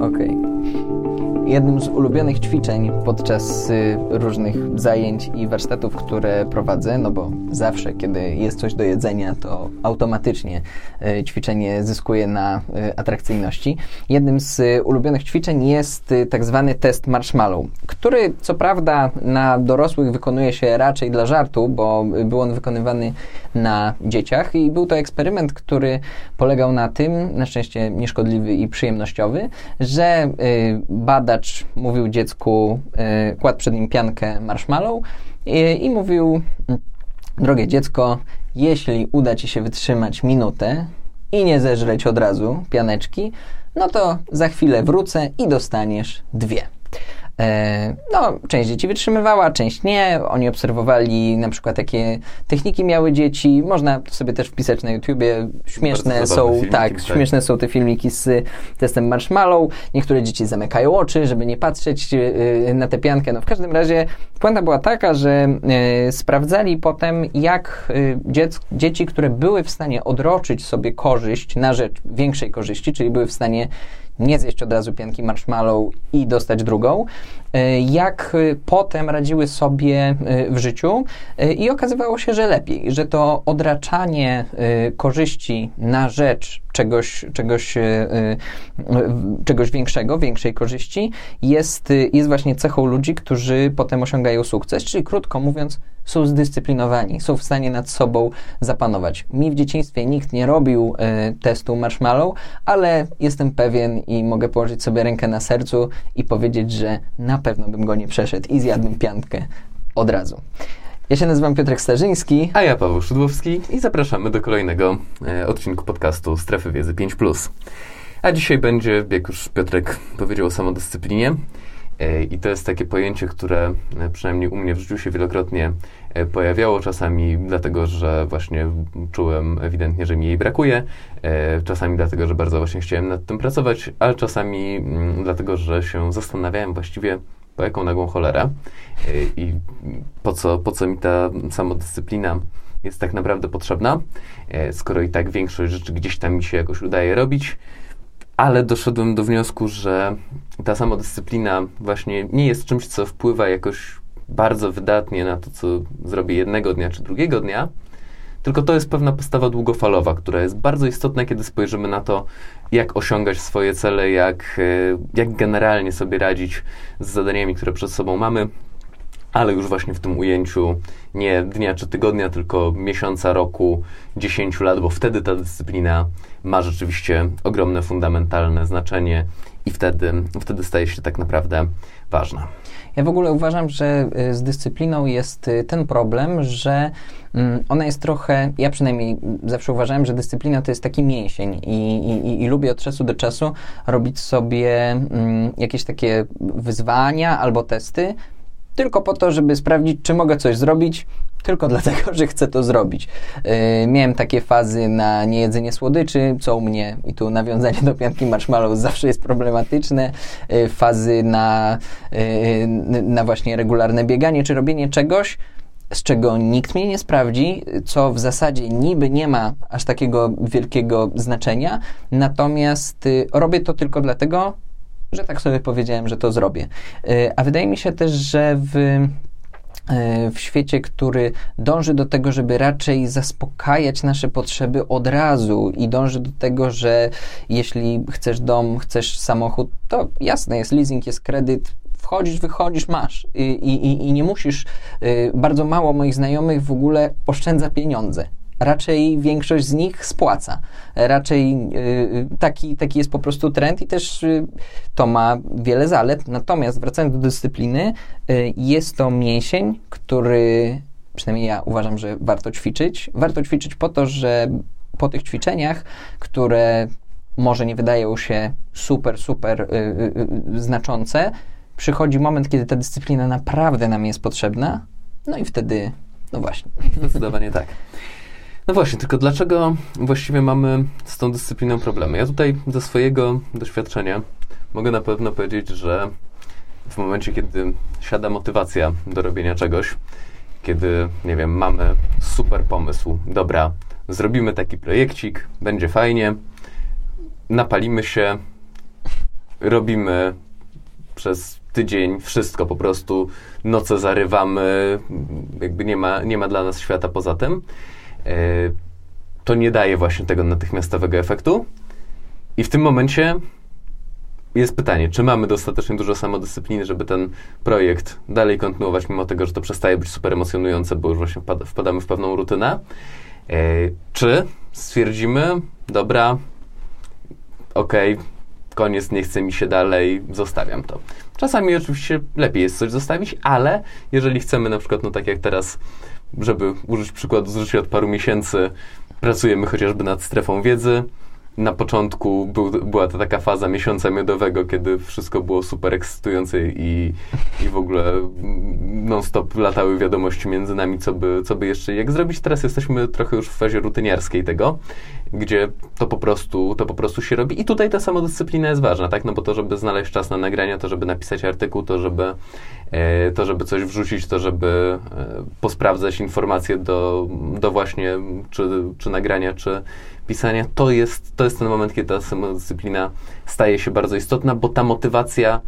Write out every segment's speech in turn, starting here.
Okej. Jednym z ulubionych ćwiczeń podczas y, różnych zajęć i warsztatów, które prowadzę, no bo zawsze, kiedy jest coś do jedzenia, to automatycznie y, ćwiczenie zyskuje na y, atrakcyjności. Jednym z ulubionych ćwiczeń jest tak zwany test marshmallow, który co prawda na dorosłych wykonuje się raczej dla żartu, bo był on wykonywany na dzieciach i był to eksperyment, który polegał na tym, na szczęście nieszkodliwy i przyjemnościowy, że y, mówił dziecku, y, kładł przed nim piankę marshmallow y, i mówił, drogie dziecko, jeśli uda ci się wytrzymać minutę i nie zeżreć od razu pianeczki, no to za chwilę wrócę i dostaniesz dwie. E, No, część dzieci wytrzymywała, część nie. Oni obserwowali na przykład, jakie techniki miały dzieci. Można sobie też wpisać na YouTubie. Śmieszne są, zabawne filmiki, tak, tak. śmieszne są te filmiki z testem marshmallow. Niektóre dzieci zamykają oczy, żeby nie patrzeć e, na tę piankę. No, w każdym razie puenta była taka, że e, sprawdzali potem, jak dziec, dzieci, które były w stanie odroczyć sobie korzyść na rzecz większej korzyści, czyli były w stanie nie zjeść od razu pianki marshmallow i dostać drugą, jak e, potem radziły sobie e, w życiu e, i okazywało się, że lepiej, że to odraczanie e, korzyści na rzecz czegoś, czegoś, e, e, czegoś większego, większej korzyści jest, e, jest właśnie cechą ludzi, którzy potem osiągają sukces, czyli krótko mówiąc, są zdyscyplinowani, są w stanie nad sobą zapanować. Mi w dzieciństwie nikt nie robił e, testu marshmallow, ale jestem pewien i mogę położyć sobie rękę na sercu i powiedzieć, że na pewno bym go nie przeszedł i zjadłbym piankę od razu. Ja się nazywam Piotrek Starzyński. A ja Paweł Szydłowski i zapraszamy do kolejnego e, odcinku podcastu Strefy Wiedzy 5+. A dzisiaj będzie, jak już Piotrek powiedział o samodyscyplinie, e, i to jest takie pojęcie, które e, przynajmniej u mnie w życiu się wielokrotnie pojawiało, czasami dlatego, że właśnie czułem ewidentnie, że mi jej brakuje, e, czasami dlatego, że bardzo właśnie chciałem nad tym pracować, ale czasami mm, dlatego, że się zastanawiałem właściwie, po jaką nagłą cholerę e, i po co, po co mi ta samodyscyplina jest tak naprawdę potrzebna, e, skoro i tak większość rzeczy gdzieś tam mi się jakoś udaje robić, ale doszedłem do wniosku, że ta samodyscyplina właśnie nie jest czymś, co wpływa jakoś bardzo wydatnie na to, co zrobię jednego dnia czy drugiego dnia, tylko to jest pewna postawa długofalowa, która jest bardzo istotna, kiedy spojrzymy na to, jak osiągać swoje cele, jak, e, jak generalnie sobie radzić z zadaniami, które przed sobą mamy, ale już właśnie w tym ujęciu nie dnia czy tygodnia, tylko miesiąca, roku, dziesięciu lat, bo wtedy ta dyscyplina ma rzeczywiście ogromne, fundamentalne znaczenie i wtedy, wtedy staje się tak naprawdę ważna. Ja w ogóle uważam, że y, z dyscypliną jest y, ten problem, że mm, ona jest trochę, ja przynajmniej zawsze uważałem, że dyscyplina to jest taki mięsień i, i, i lubię od czasu do czasu robić sobie mm, jakieś takie wyzwania albo testy, tylko po to, żeby sprawdzić, czy mogę coś zrobić, tylko dlatego, że chcę to zrobić. Yy, miałem takie fazy na niejedzenie słodyczy, co u mnie, i tu nawiązanie do pianki marshmallow zawsze jest problematyczne, yy, fazy na, yy, na właśnie regularne bieganie, czy robienie czegoś, z czego nikt mnie nie sprawdzi, co w zasadzie niby nie ma aż takiego wielkiego znaczenia, natomiast y, robię to tylko dlatego, że tak sobie powiedziałem, że to zrobię. Y, A wydaje mi się też, że w, y, w świecie, który dąży do tego, żeby raczej zaspokajać nasze potrzeby od razu i dąży do tego, że jeśli chcesz dom, chcesz samochód, to jasne jest leasing, jest kredyt, wchodzisz, wychodzisz, masz. I, i, i nie musisz. y, Bardzo mało moich znajomych w ogóle oszczędza pieniądze. Raczej większość z nich spłaca. Raczej y, taki, taki jest po prostu trend i też y, to ma wiele zalet. Natomiast wracając do dyscypliny, y, jest to mięsień, który przynajmniej ja uważam, że warto ćwiczyć. Warto ćwiczyć po to, że po tych ćwiczeniach, które może nie wydają się super, super y, y, y, znaczące, przychodzi moment, kiedy ta dyscyplina naprawdę nam jest potrzebna, no i wtedy, no właśnie. Zdecydowanie tak. No właśnie, tylko dlaczego właściwie mamy z tą dyscypliną problemy? Ja tutaj ze swojego doświadczenia mogę na pewno powiedzieć, że w momencie, kiedy siada motywacja do robienia czegoś, kiedy, nie wiem, mamy super pomysł, dobra, zrobimy taki projekcik, będzie fajnie, napalimy się robimy przez tydzień wszystko, po prostu noce zarywamy, jakby nie ma, nie ma dla nas świata poza tym, to nie daje właśnie tego natychmiastowego efektu. I w tym momencie jest pytanie, czy mamy dostatecznie dużo samodyscypliny, żeby ten projekt dalej kontynuować, mimo tego, że to przestaje być super emocjonujące, bo już właśnie wpadamy w pewną rutynę. E, czy stwierdzimy, dobra, okej, okay, koniec, nie chce mi się dalej, zostawiam to. Czasami oczywiście lepiej jest coś zostawić, ale jeżeli chcemy na przykład, no tak jak teraz, żeby użyć przykładu z życia od paru miesięcy, pracujemy chociażby nad strefą wiedzy, na początku był, była to taka faza miesiąca miodowego, kiedy wszystko było super ekscytujące i, i w ogóle non-stop latały wiadomości między nami, co by, co by jeszcze jak zrobić. Teraz jesteśmy trochę już w fazie rutyniarskiej tego, gdzie to po prostu, to po prostu się robi. I tutaj ta samodyscyplina jest ważna, tak? No bo to, żeby znaleźć czas na nagrania, to, żeby napisać artykuł, to, żeby, e, to, żeby coś wrzucić, to, żeby e, posprawdzać informacje do, do właśnie czy, czy nagrania, czy pisania, to jest, to jest ten moment, kiedy ta samodyscyplina staje się bardzo istotna, bo ta motywacja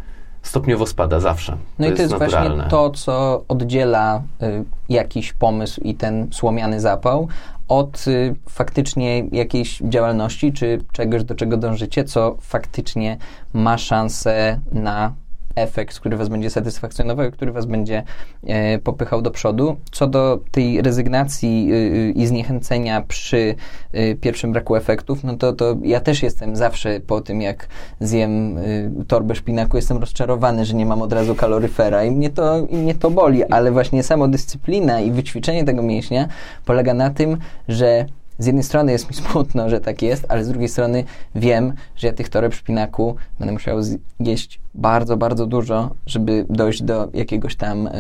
stopniowo spada zawsze. No to i to jest, właśnie to, co oddziela y, jakiś pomysł i ten słomiany zapał od y, faktycznie jakiejś działalności, czy czegoś, do czego dążycie, co faktycznie ma szansę na efekt, który was będzie satysfakcjonował, który was będzie e, popychał do przodu. Co do tej rezygnacji y, i zniechęcenia przy y, pierwszym braku efektów, no to, to ja też jestem zawsze po tym, jak zjem y, torbę szpinaku, jestem rozczarowany, że nie mam od razu kaloryfera i mnie to, i mnie to boli, ale właśnie samodyscyplina i wyćwiczenie tego mięśnia polega na tym, że z jednej strony jest mi smutno, że tak jest, ale z drugiej strony wiem, że ja tych toreb szpinaku będę musiał jeść bardzo, bardzo dużo, żeby dojść do jakiegoś tam y,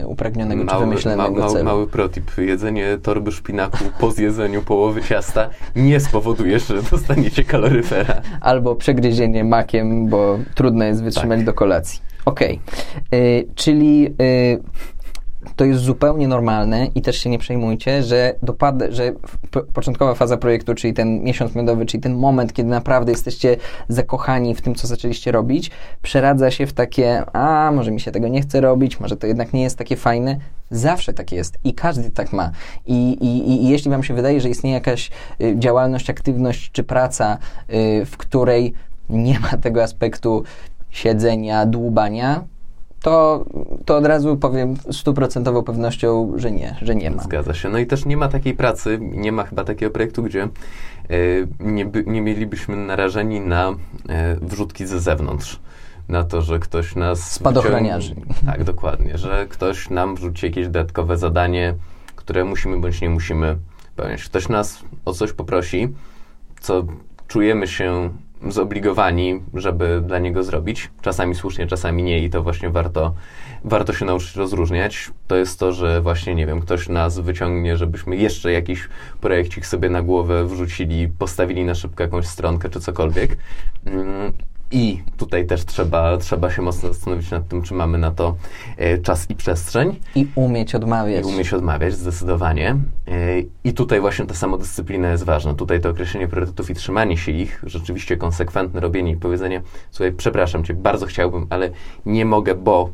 y, upragnionego mały, czy wymyślonego ma, celu. Mały protip. Jedzenie torby szpinaku po zjedzeniu połowy ciasta nie spowoduje, że dostaniecie kaloryfera. Albo przegryzienie makiem, bo trudno jest wytrzymać tak. do kolacji. Okej. Okay. czyli to jest zupełnie normalne i też się nie przejmujcie, że dopada, że początkowa faza projektu, czyli ten miesiąc miodowy, czyli ten moment, kiedy naprawdę jesteście zakochani w tym, co zaczęliście robić, przeradza się w takie, a może mi się tego nie chce robić, może to jednak nie jest takie fajne. Zawsze tak jest i każdy tak ma. I, i, i jeśli wam się wydaje, że istnieje jakaś y, działalność, aktywność czy praca, y, w której nie ma tego aspektu siedzenia, dłubania, to, to od razu powiem stuprocentową pewnością, że nie, że nie ma. Zgadza się. No i też nie ma takiej pracy, nie ma chyba takiego projektu, gdzie e, nie, by, nie mielibyśmy narażeni na e, wrzutki ze zewnątrz. Na to, że ktoś nas. Spadochroniarzy. Tak, dokładnie. Że ktoś nam wrzuci jakieś dodatkowe zadanie, które musimy bądź nie musimy pełnić. Ktoś nas o coś poprosi, co czujemy się zobligowani, żeby dla niego zrobić. Czasami słusznie, czasami nie i to właśnie warto, warto się nauczyć rozróżniać. To jest to, że właśnie, nie wiem, ktoś nas wyciągnie, żebyśmy jeszcze jakiś projekcik sobie na głowę wrzucili, postawili na szybko jakąś stronkę czy cokolwiek. I tutaj też trzeba, trzeba się mocno zastanowić nad tym, czy mamy na to e, czas i przestrzeń. I umieć odmawiać. I umieć odmawiać, zdecydowanie. E, I tutaj właśnie ta samodyscyplina jest ważna. Tutaj to określenie priorytetów i trzymanie się ich, rzeczywiście konsekwentne robienie i powiedzenie, słuchaj, przepraszam cię, bardzo chciałbym, ale nie mogę, bo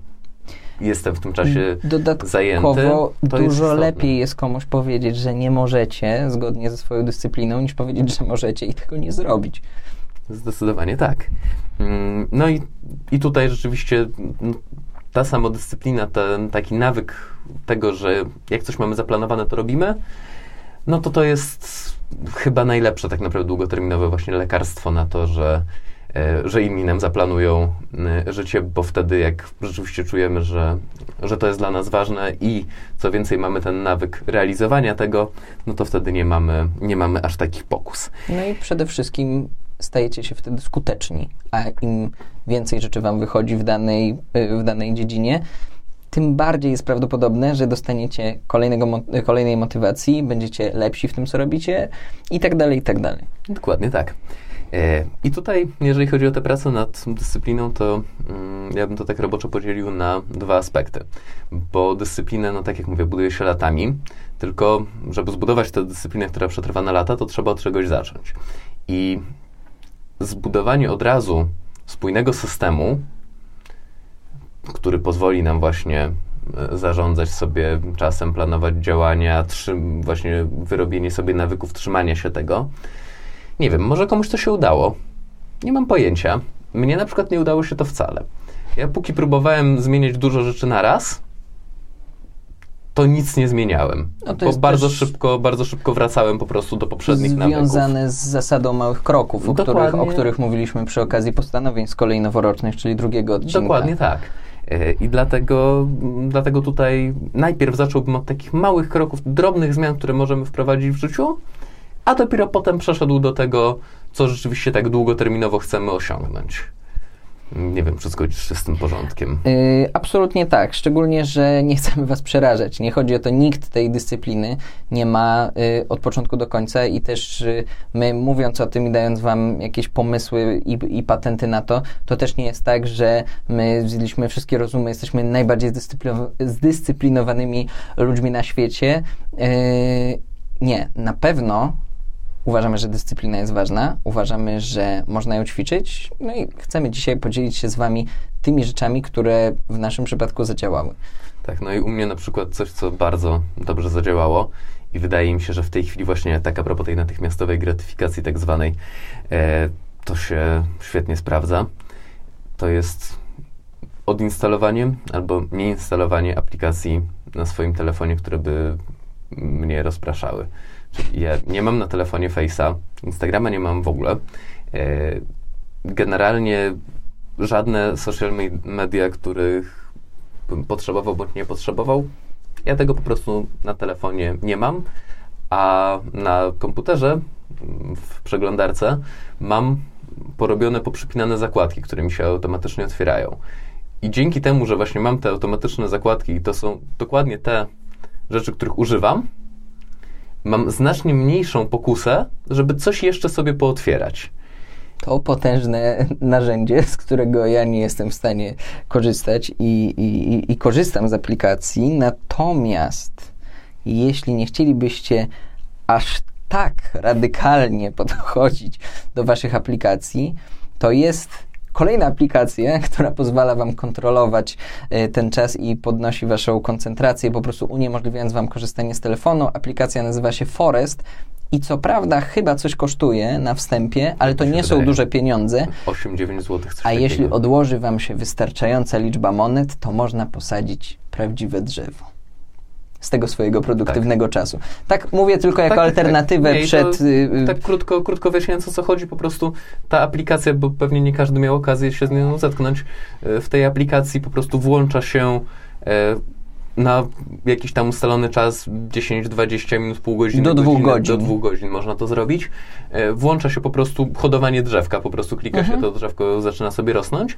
jestem w tym czasie Dodatkowo zajęty. To dużo jest lepiej jest komuś powiedzieć, że nie możecie, zgodnie ze swoją dyscypliną, niż powiedzieć, że możecie i tego nie zrobić. Zdecydowanie tak. Mm, no i, i tutaj rzeczywiście no, ta samodyscyplina, ten taki nawyk tego, że jak coś mamy zaplanowane, to robimy, no to to jest chyba najlepsze tak naprawdę długoterminowe właśnie lekarstwo na to, że, e, że inni nam zaplanują e, życie, bo wtedy jak rzeczywiście czujemy, że, że to jest dla nas ważne i co więcej mamy ten nawyk realizowania tego, no to wtedy nie mamy, nie mamy aż takich pokus. No i przede wszystkim stajecie się wtedy skuteczni, a im więcej rzeczy wam wychodzi w danej, y, w danej dziedzinie, tym bardziej jest prawdopodobne, że dostaniecie kolejnego, kolejnej motywacji, będziecie lepsi w tym, co robicie i tak dalej, i tak dalej. Dokładnie tak. E, I tutaj, jeżeli chodzi o tę pracę nad dyscypliną, to mm, ja bym to tak roboczo podzielił na dwa aspekty. Bo dyscyplinę, no tak jak mówię, buduje się latami, tylko żeby zbudować tę dyscyplinę, która przetrwa na lata, to trzeba od czegoś zacząć. I zbudowanie od razu spójnego systemu, który pozwoli nam właśnie e, zarządzać sobie czasem, planować działania, właśnie wyrobienie sobie nawyków trzymania się tego. Nie wiem, może komuś to się udało. Nie mam pojęcia. Mnie na przykład nie udało się to wcale. Ja póki próbowałem zmieniać dużo rzeczy na raz, to nic nie zmieniałem. No bo bardzo szybko, bardzo szybko wracałem po prostu do poprzednich nawyków. Związane z zasadą małych kroków, o których, o których mówiliśmy przy okazji postanowień z kolei noworocznych, czyli drugiego odcinka. Dokładnie tak. E, I dlatego, m, dlatego tutaj najpierw zacząłbym od takich małych kroków, drobnych zmian, które możemy wprowadzić w życiu, a dopiero potem przeszedł do tego, co rzeczywiście tak długoterminowo chcemy osiągnąć. Nie wiem, czy zgodzisz się z tym porządkiem. Y, absolutnie tak, szczególnie, że nie chcemy Was przerażać. Nie chodzi o to, nikt tej dyscypliny nie ma y, od początku do końca i też y, my mówiąc o tym i dając Wam jakieś pomysły i, i patenty na to, to też nie jest tak, że my zjedliśmy wszystkie rozumy, jesteśmy najbardziej zdyscyplinow- zdyscyplinowanymi ludźmi na świecie. Y, nie, na pewno Uważamy, że dyscyplina jest ważna, uważamy, że można ją ćwiczyć, no i chcemy dzisiaj podzielić się z Wami tymi rzeczami, które w naszym przypadku zadziałały. Tak, no i u mnie na przykład coś, co bardzo dobrze zadziałało i wydaje mi się, że w tej chwili właśnie tak a propos tej natychmiastowej gratyfikacji tak zwanej, e, to się świetnie sprawdza. To jest odinstalowanie albo nieinstalowanie aplikacji na swoim telefonie, które by mnie rozpraszały. Ja nie mam na telefonie Face'a, Instagrama nie mam w ogóle. E, generalnie żadne social me- media, których bym potrzebował bądź nie potrzebował, ja tego po prostu na telefonie nie mam, a na komputerze w przeglądarce mam porobione, poprzypinane zakładki, które mi się automatycznie otwierają. I dzięki temu, że właśnie mam te automatyczne zakładki i to są dokładnie te rzeczy, których używam, mam znacznie mniejszą pokusę, żeby coś jeszcze sobie pootwierać. To potężne narzędzie, z którego ja nie jestem w stanie korzystać i, i, i- korzystam z aplikacji. Natomiast jeśli nie chcielibyście aż tak radykalnie podchodzić do Waszych aplikacji, to jest kolejna aplikacja, która pozwala Wam kontrolować e, ten czas i podnosi Waszą koncentrację, po prostu uniemożliwiając Wam korzystanie z telefonu. Aplikacja nazywa się Forest. I co prawda chyba coś kosztuje na wstępie, ale to nie są duże pieniądze. 8-9 zł. A jeśli odłoży Wam się wystarczająca liczba monet, to można posadzić prawdziwe drzewo. Z tego swojego produktywnego czasu. Tak mówię tylko jako Tak, tak, alternatywę tak. Nie, przed. To, y, y, tak krótko, krótko wyjaśniając o co chodzi, po prostu ta aplikacja, bo pewnie nie każdy miał okazję się z nią zetknąć, e, w tej aplikacji po prostu włącza się na jakiś tam ustalony czas 10-20 minut, pół godziny, Do dwóch godziny, godzin. Do dwóch godzin można to zrobić. E, Włącza się po prostu hodowanie drzewka, po prostu klika Mhm. się, to drzewko zaczyna sobie rosnąć.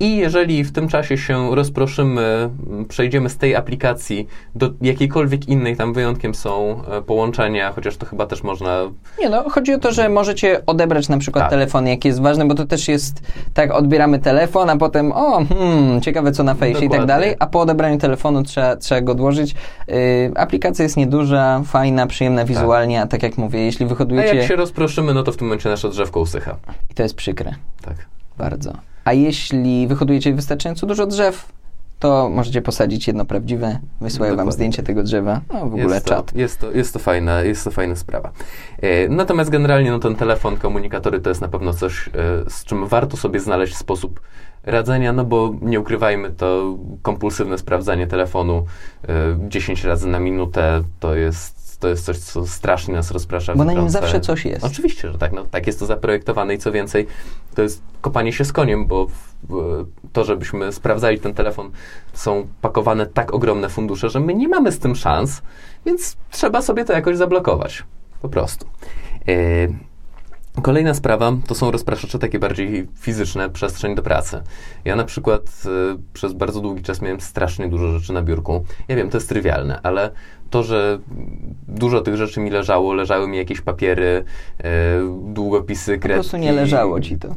I jeżeli w tym czasie się rozproszymy, przejdziemy z tej aplikacji do jakiejkolwiek innej, tam wyjątkiem są e, połączenia, chociaż to chyba też można Nie no, chodzi o to, że możecie odebrać na przykład Tak. telefon, jaki jest ważny, bo to też jest tak, odbieramy telefon, a potem o, hmm, ciekawe co na fejsie i tak dalej, a po odebraniu telefonu trzeba, trzeba go odłożyć. Yy, aplikacja jest nieduża, fajna, przyjemna wizualnie, a tak jak mówię, jeśli A wyhodujecie... jak się rozproszymy, no to w tym momencie nasze drzewko usycha. I to jest przykre. Tak. Bardzo. A jeśli wyhodujecie wystarczająco dużo drzew, to możecie posadzić jedno prawdziwe, wysłaję wam zdjęcie tak. tego drzewa. No w ogóle jest czat. To, jest, to, jest, to fajna, jest to fajna sprawa. E, natomiast generalnie no, ten telefon, komunikatory to jest na pewno coś, e, z czym warto sobie znaleźć sposób radzenia, no bo nie ukrywajmy, to kompulsywne sprawdzanie telefonu e, 10 razy na minutę to jest, to jest coś, co strasznie nas rozprasza. Bo na nim zawsze coś jest. Oczywiście, że tak. No, tak jest to zaprojektowane i co więcej, to jest kopanie się z koniem, bo to, żebyśmy sprawdzali ten telefon, są pakowane tak ogromne fundusze, że my nie mamy z tym szans, więc trzeba sobie to jakoś zablokować. Po prostu. E, Kolejna sprawa to są rozpraszacze takie bardziej fizyczne, przestrzeń do pracy. Ja na przykład e, przez bardzo długi czas miałem strasznie dużo rzeczy na biurku. Ja wiem, to jest trywialne, ale to, że dużo tych rzeczy mi leżało, leżały mi jakieś papiery, e, długopisy, Po kredki. prostu nie leżało ci to.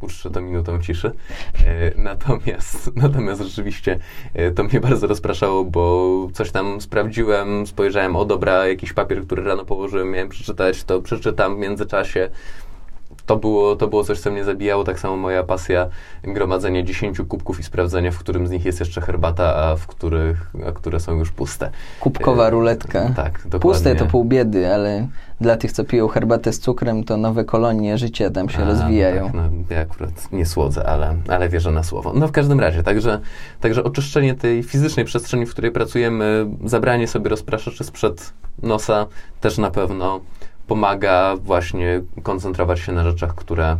Puszczę to minutą ciszy. E, natomiast, natomiast rzeczywiście e, to mnie bardzo rozpraszało, bo coś tam sprawdziłem, spojrzałem, o dobra, jakiś papier, który rano położyłem, miałem przeczytać, to przeczytam w międzyczasie. To było, to było coś, co mnie zabijało. Tak samo moja pasja gromadzenia 10 kubków i sprawdzenia, w którym z nich jest jeszcze herbata, a w których, a które są już puste. Kubkowa E, ruletka. Tak, dokładnie. Puste to pół biedy, ale dla tych, co piją herbatę z cukrem, to nowe kolonie życia tam się A, rozwijają. Tak, no, ja akurat nie słodzę, ale, ale wierzę na słowo. No w każdym razie, także, także oczyszczenie tej fizycznej przestrzeni, w której pracujemy, zabranie sobie rozpraszaczy sprzed nosa też na pewno pomaga właśnie koncentrować się na rzeczach, które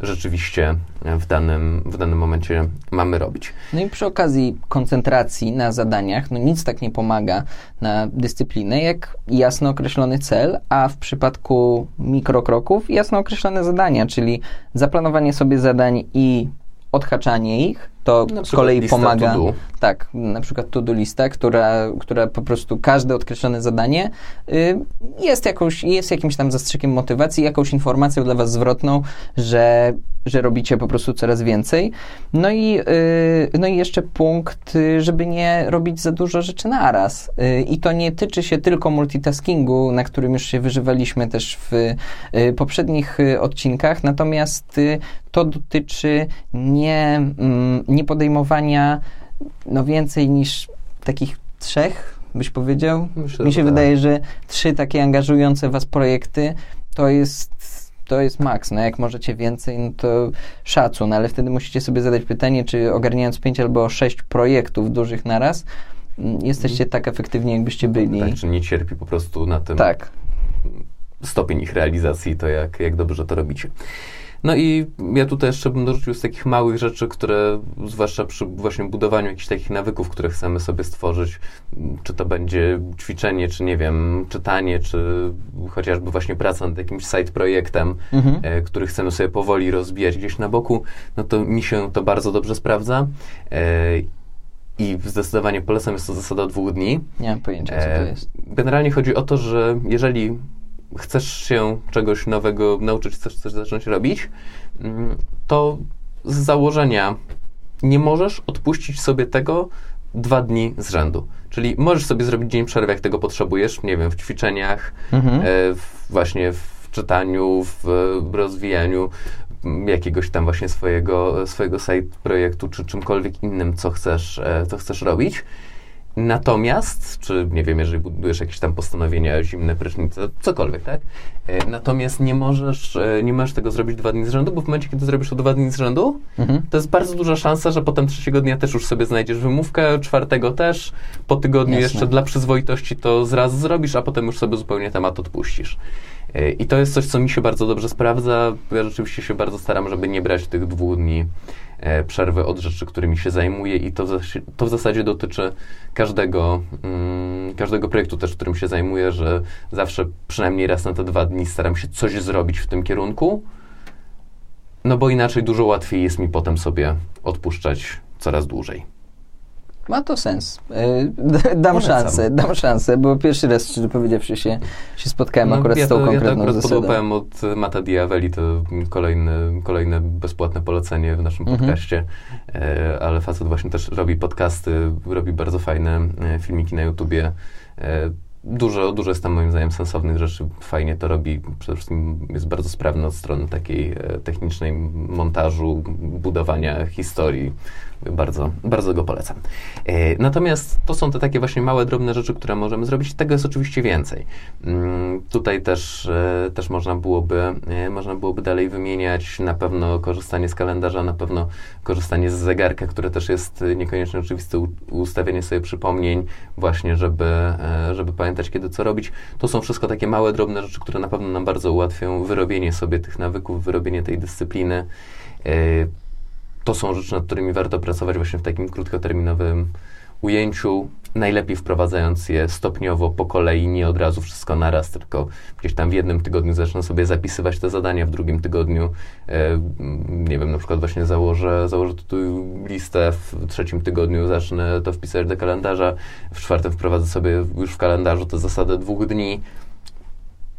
rzeczywiście w danym, w danym momencie mamy robić. No i przy okazji koncentracji na zadaniach, no nic tak nie pomaga na dyscyplinę, jak jasno określony cel, a w przypadku mikrokroków jasno określone zadania, czyli zaplanowanie sobie zadań i odhaczanie ich, to Na z kolei pomaga. Tak, na przykład to-do lista, która, która po prostu każde określone zadanie y, jest, jakąś, jest jakimś tam zastrzykiem motywacji, jakąś informacją dla was zwrotną, że, że robicie po prostu coraz więcej. No i, y, no i jeszcze punkt, y, żeby nie robić za dużo rzeczy naraz. Y, I to nie tyczy się tylko multitaskingu, na którym już się wyżywaliśmy też w y, poprzednich y, odcinkach, natomiast y, to dotyczy nie, mm, nie podejmowania no więcej niż takich trzech, byś powiedział. Myślę, Mi się tak. wydaje, że trzy takie angażujące was projekty to jest to jest maks. No jak możecie więcej, no to szacun, ale wtedy musicie sobie zadać pytanie, czy ogarniając pięć albo sześć projektów dużych naraz, mm, jesteście tak efektywni, jakbyście byli. Tak, czy nie cierpi po prostu na tym Tak. stopień ich realizacji, to jak, jak dobrze to robicie. No i ja tutaj jeszcze bym dorzucił z takich małych rzeczy, które zwłaszcza przy właśnie budowaniu jakichś takich nawyków, które chcemy sobie stworzyć, czy to będzie ćwiczenie, czy nie wiem, czytanie, czy chociażby właśnie praca nad jakimś side projektem, Mhm. e, który chcemy sobie powoli rozbijać gdzieś na boku, no to mi się to bardzo dobrze sprawdza. E, I zdecydowanie polecam, jest to zasada dwóch dni. Nie mam pojęcia, co to E, jest. Generalnie chodzi o to, że jeżeli chcesz się czegoś nowego nauczyć, chcesz coś zacząć robić, mm, to z założenia nie możesz odpuścić sobie tego dwa dni z rzędu. Czyli możesz sobie zrobić dzień przerwy, jak tego potrzebujesz, nie wiem, w ćwiczeniach, Mhm. e, w, właśnie w czytaniu, w rozwijaniu mm, jakiegoś tam właśnie swojego, swojego side projektu, czy czymkolwiek innym, co chcesz, e, co chcesz robić. Natomiast, czy nie wiem, jeżeli budujesz jakieś tam postanowienia, zimne prysznice, cokolwiek, tak? E, Natomiast nie możesz, e, nie możesz tego zrobić dwa dni z rzędu, bo w momencie, kiedy zrobisz to dwa dni z rzędu, Mhm. to jest bardzo duża szansa, że potem trzeciego dnia też już sobie znajdziesz wymówkę, czwartego też, po tygodniu Jasne. jeszcze dla przyzwoitości to zraz zrobisz, a potem już sobie zupełnie temat odpuścisz. E, I to jest coś, co mi się bardzo dobrze sprawdza. Ja rzeczywiście się bardzo staram, żeby nie brać tych dwóch dni przerwy od rzeczy, którymi się zajmuję i to w, to w zasadzie dotyczy każdego, mm, każdego projektu też, którym się zajmuję, że zawsze przynajmniej raz na te dwa dni staram się coś zrobić w tym kierunku, no bo inaczej dużo łatwiej jest mi potem sobie odpuszczać coraz dłużej. Ma to sens. E, Dam Polecam. szansę, dam szansę, bo pierwszy raz, szczerze powiedziawszy, się, się spotkałem No, akurat ja z tą to, ja to konkretną akurat zasadą. podłapałem od Mata Diaveli, to kolejne, kolejne bezpłatne polecenie w naszym Mhm. podcaście, e, ale facet właśnie też robi podcasty, robi bardzo fajne e, filmiki na YouTubie. E, Dużo, dużo jest tam moim zdaniem sensownych rzeczy, fajnie to robi, przede wszystkim jest bardzo sprawny od strony takiej technicznej montażu, budowania historii. Bardzo, bardzo go polecam. E, Natomiast to są te takie właśnie małe, drobne rzeczy, które możemy zrobić. Tego jest oczywiście więcej. Mm, Tutaj też, e, też można, byłoby, e, można byłoby dalej wymieniać na pewno korzystanie z kalendarza, na pewno korzystanie z zegarka, które też jest niekoniecznie oczywiste, ustawienie sobie przypomnień właśnie, żeby, żeby pamiętać, kiedy co robić. To są wszystko takie małe, drobne rzeczy, które na pewno nam bardzo ułatwią wyrobienie sobie tych nawyków, wyrobienie tej dyscypliny. To są rzeczy, nad którymi warto pracować właśnie w takim krótkoterminowym ujęciu, najlepiej wprowadzając je stopniowo, po kolei, nie od razu wszystko naraz, tylko gdzieś tam w jednym tygodniu zacznę sobie zapisywać te zadania, w drugim tygodniu, e, nie wiem, na przykład właśnie założę, założę tu listę, w trzecim tygodniu zacznę to wpisać do kalendarza, w czwartym wprowadzę sobie już w kalendarzu tę zasadę dwóch dni,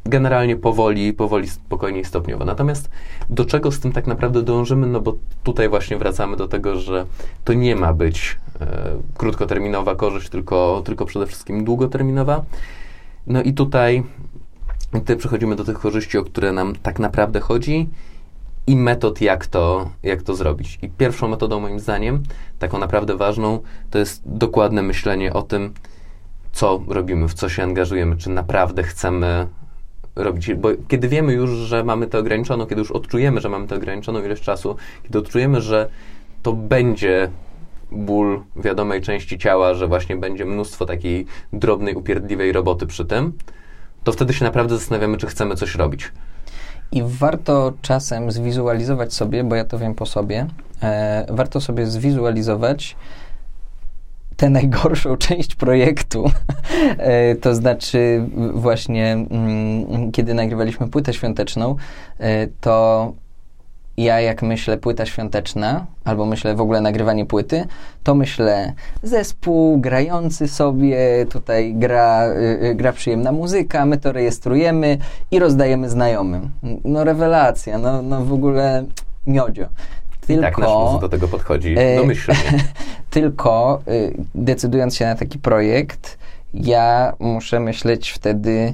generalnie powoli, powoli, spokojnie i stopniowo. Natomiast do czego z tym tak naprawdę dążymy? No bo tutaj właśnie wracamy do tego, że to nie ma być e, krótkoterminowa korzyść, tylko, tylko przede wszystkim długoterminowa. No i tutaj, tutaj przechodzimy do tych korzyści, o które nam tak naprawdę chodzi i metod, jak to, jak to zrobić. I pierwszą metodą, moim zdaniem, taką naprawdę ważną, to jest dokładne myślenie o tym, co robimy, w co się angażujemy, czy naprawdę chcemy robić. Bo kiedy wiemy już, że mamy to ograniczoną, kiedy już odczujemy, że mamy to ograniczoną ilość czasu, kiedy odczujemy, że to będzie ból wiadomej części ciała, że właśnie będzie mnóstwo takiej drobnej, upierdliwej roboty przy tym, to wtedy się naprawdę zastanawiamy, czy chcemy coś robić. I warto czasem zwizualizować sobie, bo ja to wiem po sobie, e, warto sobie zwizualizować tę najgorszą część projektu. e, to znaczy właśnie, mm, kiedy nagrywaliśmy płytę świąteczną, e, to ja jak myślę płyta świąteczna, albo myślę w ogóle nagrywanie płyty, to myślę zespół grający sobie, tutaj gra, y, gra przyjemna muzyka, my to rejestrujemy i rozdajemy znajomym. No rewelacja, no, no w ogóle miodzio. Tylko, I tak nasz do tego podchodzi domyślnie. tylko y, decydując się na taki projekt, ja muszę myśleć wtedy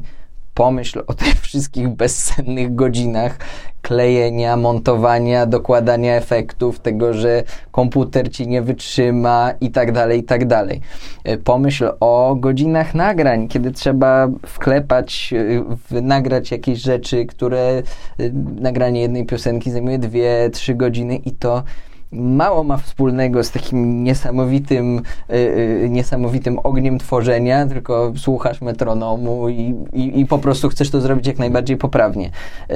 pomyśl o tych wszystkich bezsennych godzinach klejenia, montowania, dokładania efektów, tego, że komputer ci nie wytrzyma i tak dalej, i tak dalej. E, pomyśl o godzinach nagrań, kiedy trzeba wklepać, e, nagrać jakieś rzeczy, które e, nagranie jednej piosenki zajmuje dwie, trzy godziny i to mało ma wspólnego z takim niesamowitym, yy, niesamowitym ogniem tworzenia, tylko słuchasz metronomu i, i, i, po prostu chcesz to zrobić jak najbardziej poprawnie. Yy,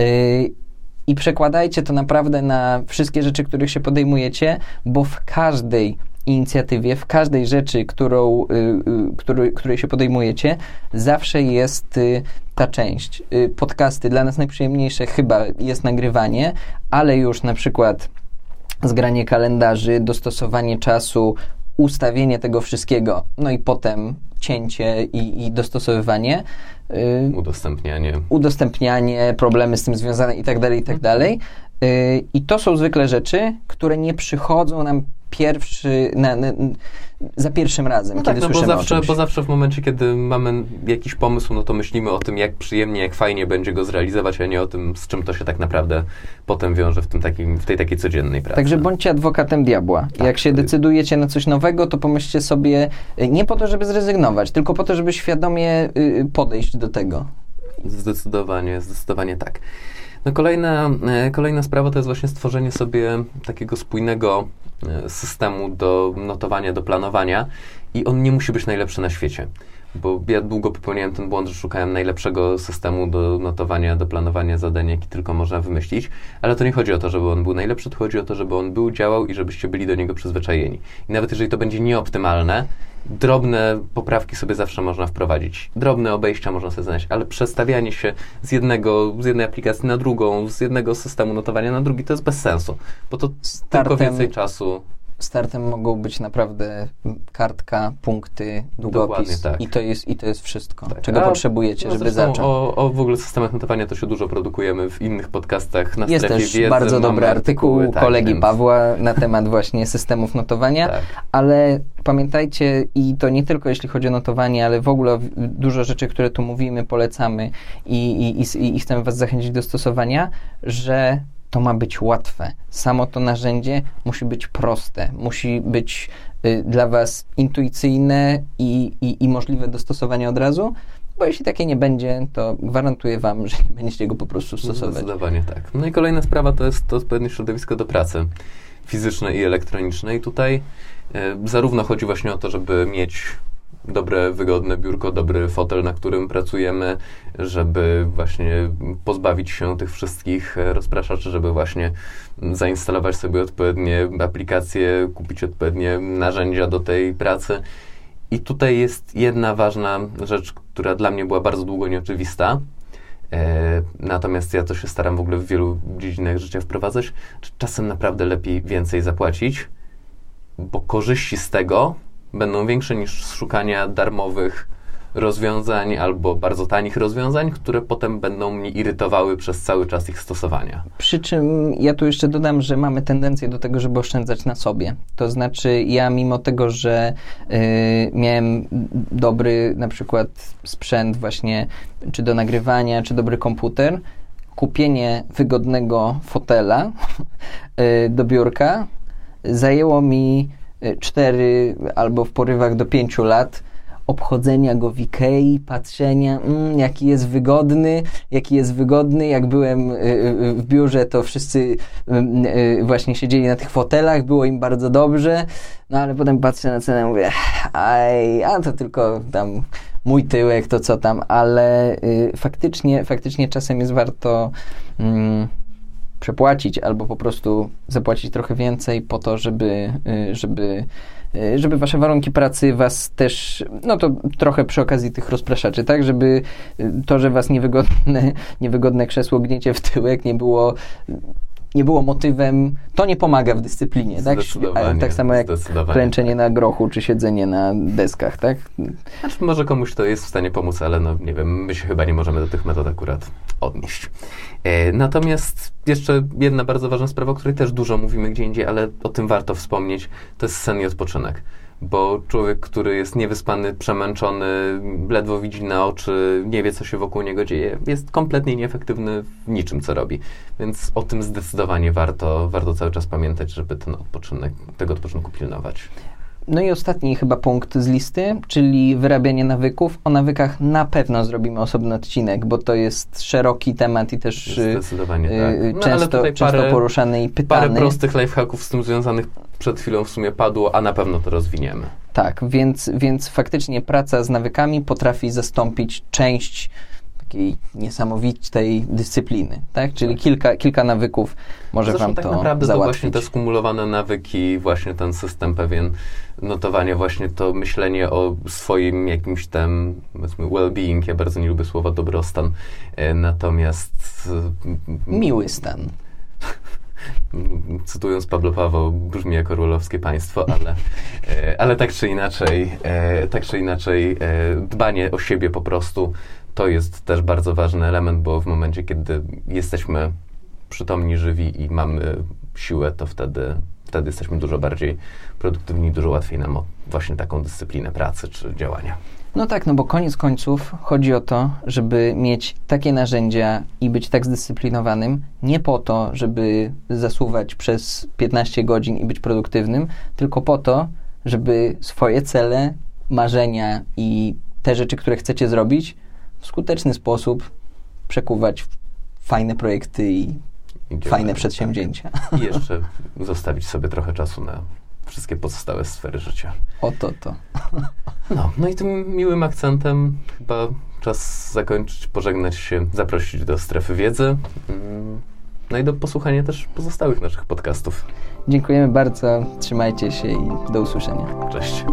I przekładajcie to naprawdę na wszystkie rzeczy, których się podejmujecie, bo w każdej inicjatywie, w każdej rzeczy, którą, yy, który, której się podejmujecie, zawsze jest y, ta część. Y, podcasty dla nas najprzyjemniejsze chyba jest nagrywanie, ale już na przykład zgranie kalendarzy, dostosowanie czasu, ustawienie tego wszystkiego, no i potem cięcie i, i dostosowywanie. Yy, udostępnianie. Udostępnianie, problemy z tym związane i tak dalej, i. Yy, I to są zwykle rzeczy, które nie przychodzą nam pierwszy, na, na, za pierwszym razem, no kiedy tak, no bo zawsze, bo zawsze w momencie, kiedy mamy jakiś pomysł, no to myślimy o tym, jak przyjemnie, jak fajnie będzie go zrealizować, a nie o tym, z czym to się tak naprawdę potem wiąże w, tym takim, w tej takiej codziennej pracy. Także bądźcie adwokatem diabła. Tak, jak się decydujecie na coś nowego, to pomyślcie sobie y, nie po to, żeby zrezygnować, tylko po to, żeby świadomie y, podejść do tego. Zdecydowanie, zdecydowanie tak. No kolejna, e, kolejna sprawa to jest właśnie stworzenie sobie takiego spójnego e, systemu do notowania, do planowania i on nie musi być najlepszy na świecie. Bo ja długo popełniałem ten błąd, że szukałem najlepszego systemu do notowania, do planowania zadań, jaki tylko można wymyślić, ale to nie chodzi o to, żeby on był najlepszy, to chodzi o to, żeby on był, działał i żebyście byli do niego przyzwyczajeni. I nawet jeżeli to będzie nieoptymalne, drobne poprawki sobie zawsze można wprowadzić. Drobne obejścia można sobie znaleźć, ale przestawianie się z jednego, z jednej aplikacji na drugą, z jednego systemu notowania na drugi, to jest bez sensu, bo to Startem, tylko więcej czasu startem mogą być naprawdę kartka, punkty, długopis tak. i, to jest, i to jest wszystko, tak. czego A, potrzebujecie, no żeby zacząć. O, o w ogóle systemach notowania to się dużo produkujemy w innych podcastach na Jest też wiedzy, bardzo dobry artykuł tak, kolegi więc... Pawła na temat właśnie systemów notowania, tak. ale pamiętajcie i to nie tylko jeśli chodzi o notowanie, ale w ogóle dużo rzeczy, które tu mówimy, polecamy i, i, i, i chcemy was zachęcić do stosowania, że to ma być łatwe. Samo to narzędzie musi być proste, musi być y, dla Was intuicyjne i, i, i możliwe do stosowania od razu, bo jeśli takie nie będzie, to gwarantuję Wam, że nie będziecie go po prostu stosować. Zdecydowanie tak. No i kolejna sprawa to jest to odpowiednie środowisko do pracy fizycznej i elektronicznej. Tutaj y, zarówno chodzi właśnie o to, żeby mieć dobre, wygodne biurko, dobry fotel, na którym pracujemy, żeby właśnie pozbawić się tych wszystkich rozpraszaczy, żeby właśnie zainstalować sobie odpowiednie aplikacje, kupić odpowiednie narzędzia do tej pracy. I tutaj jest jedna ważna rzecz, która dla mnie była bardzo długo nieoczywista. E, natomiast ja to się staram w ogóle w wielu dziedzinach życia wprowadzać. Czasem naprawdę lepiej więcej zapłacić, bo korzyści z tego będą większe niż szukania darmowych rozwiązań albo bardzo tanich rozwiązań, które potem będą mnie irytowały przez cały czas ich stosowania. Przy czym ja tu jeszcze dodam, że mamy tendencję do tego, żeby oszczędzać na sobie. To znaczy, ja mimo tego, że y, miałem dobry na przykład sprzęt właśnie, czy do nagrywania, czy dobry komputer, kupienie wygodnego fotela y, do biurka zajęło mi 4 albo w porywach do 5 lat. Obchodzenia go w Ikei, patrzenia, mm, jaki jest wygodny, jaki jest wygodny. Jak byłem y, y, w biurze, to wszyscy y, właśnie siedzieli na tych fotelach, było im bardzo dobrze, no ale potem patrzę na cenę i mówię, aj, a to tylko tam mój tyłek, to co tam, ale faktycznie, faktycznie czasem jest warto mm, przepłacić albo po prostu zapłacić trochę więcej po to, żeby, żeby Y, żeby wasze warunki pracy was też, no to trochę przy okazji tych rozpraszaczy, tak, żeby y, to, że was niewygodne, niewygodne krzesło gniecie w tyłek nie było nie było motywem, to nie pomaga w dyscyplinie, tak? tak samo jak klęczenie na grochu, czy siedzenie na deskach, tak? Znaczy, może komuś to jest w stanie pomóc, ale no nie wiem, my się chyba nie możemy do tych metod akurat odnieść. E, natomiast jeszcze jedna bardzo ważna sprawa, o której też dużo mówimy gdzie indziej, ale o tym warto wspomnieć, to jest sen i odpoczynek bo człowiek, który jest niewyspany, przemęczony, ledwo widzi na oczy, nie wie, co się wokół niego dzieje, jest kompletnie nieefektywny w niczym, co robi. Więc o tym zdecydowanie warto, warto cały czas pamiętać, żeby ten odpoczynek, tego odpoczynku pilnować. No i ostatni chyba punkt z listy, czyli wyrabianie nawyków. O nawykach na pewno zrobimy osobny odcinek, bo to jest szeroki temat i też y, Zdecydowanie y, tak. no, często, często parę, poruszany i pytany. Parę prostych lifehacków z tym związanych przed chwilą w sumie padło, a na pewno to rozwiniemy. Tak, więc, więc faktycznie praca z nawykami potrafi zastąpić część takiej niesamowitej dyscypliny, tak? Czyli tak. Kilka, kilka nawyków może Zresztą wam tak to naprawdę załatwić. to właśnie te skumulowane nawyki, właśnie ten system pewien notowania, właśnie to myślenie o swoim jakimś tam, powiedzmy, well-being, ja bardzo nie lubię słowa dobrostan, e, natomiast... Miły stan cytując Pablo Paweł, brzmi jako królowskie państwo, ale, e, ale tak czy inaczej, e, tak czy inaczej, dbanie o siebie po prostu to jest też bardzo ważny element, bo w momencie, kiedy jesteśmy przytomni, żywi i mamy siłę, to wtedy, wtedy jesteśmy dużo bardziej produktywni, dużo łatwiej nam o właśnie taką dyscyplinę pracy czy działania. No tak, no bo koniec końców chodzi o to, żeby mieć takie narzędzia i być tak zdyscyplinowanym, nie po to, żeby zasuwać przez 15 godzin i być produktywnym, tylko po to, żeby swoje cele, marzenia i te rzeczy, które chcecie zrobić, w skuteczny sposób przekuwać w fajne projekty i Idziemy, fajne przedsięwzięcia. I jeszcze zostawić sobie trochę czasu na wszystkie pozostałe sfery życia. Oto to. No, no i tym miłym akcentem chyba czas zakończyć, pożegnać się, zaprosić do strefy wiedzy. Mm, no i do posłuchania też pozostałych naszych podcastów. Dziękujemy bardzo, trzymajcie się i do usłyszenia. Cześć.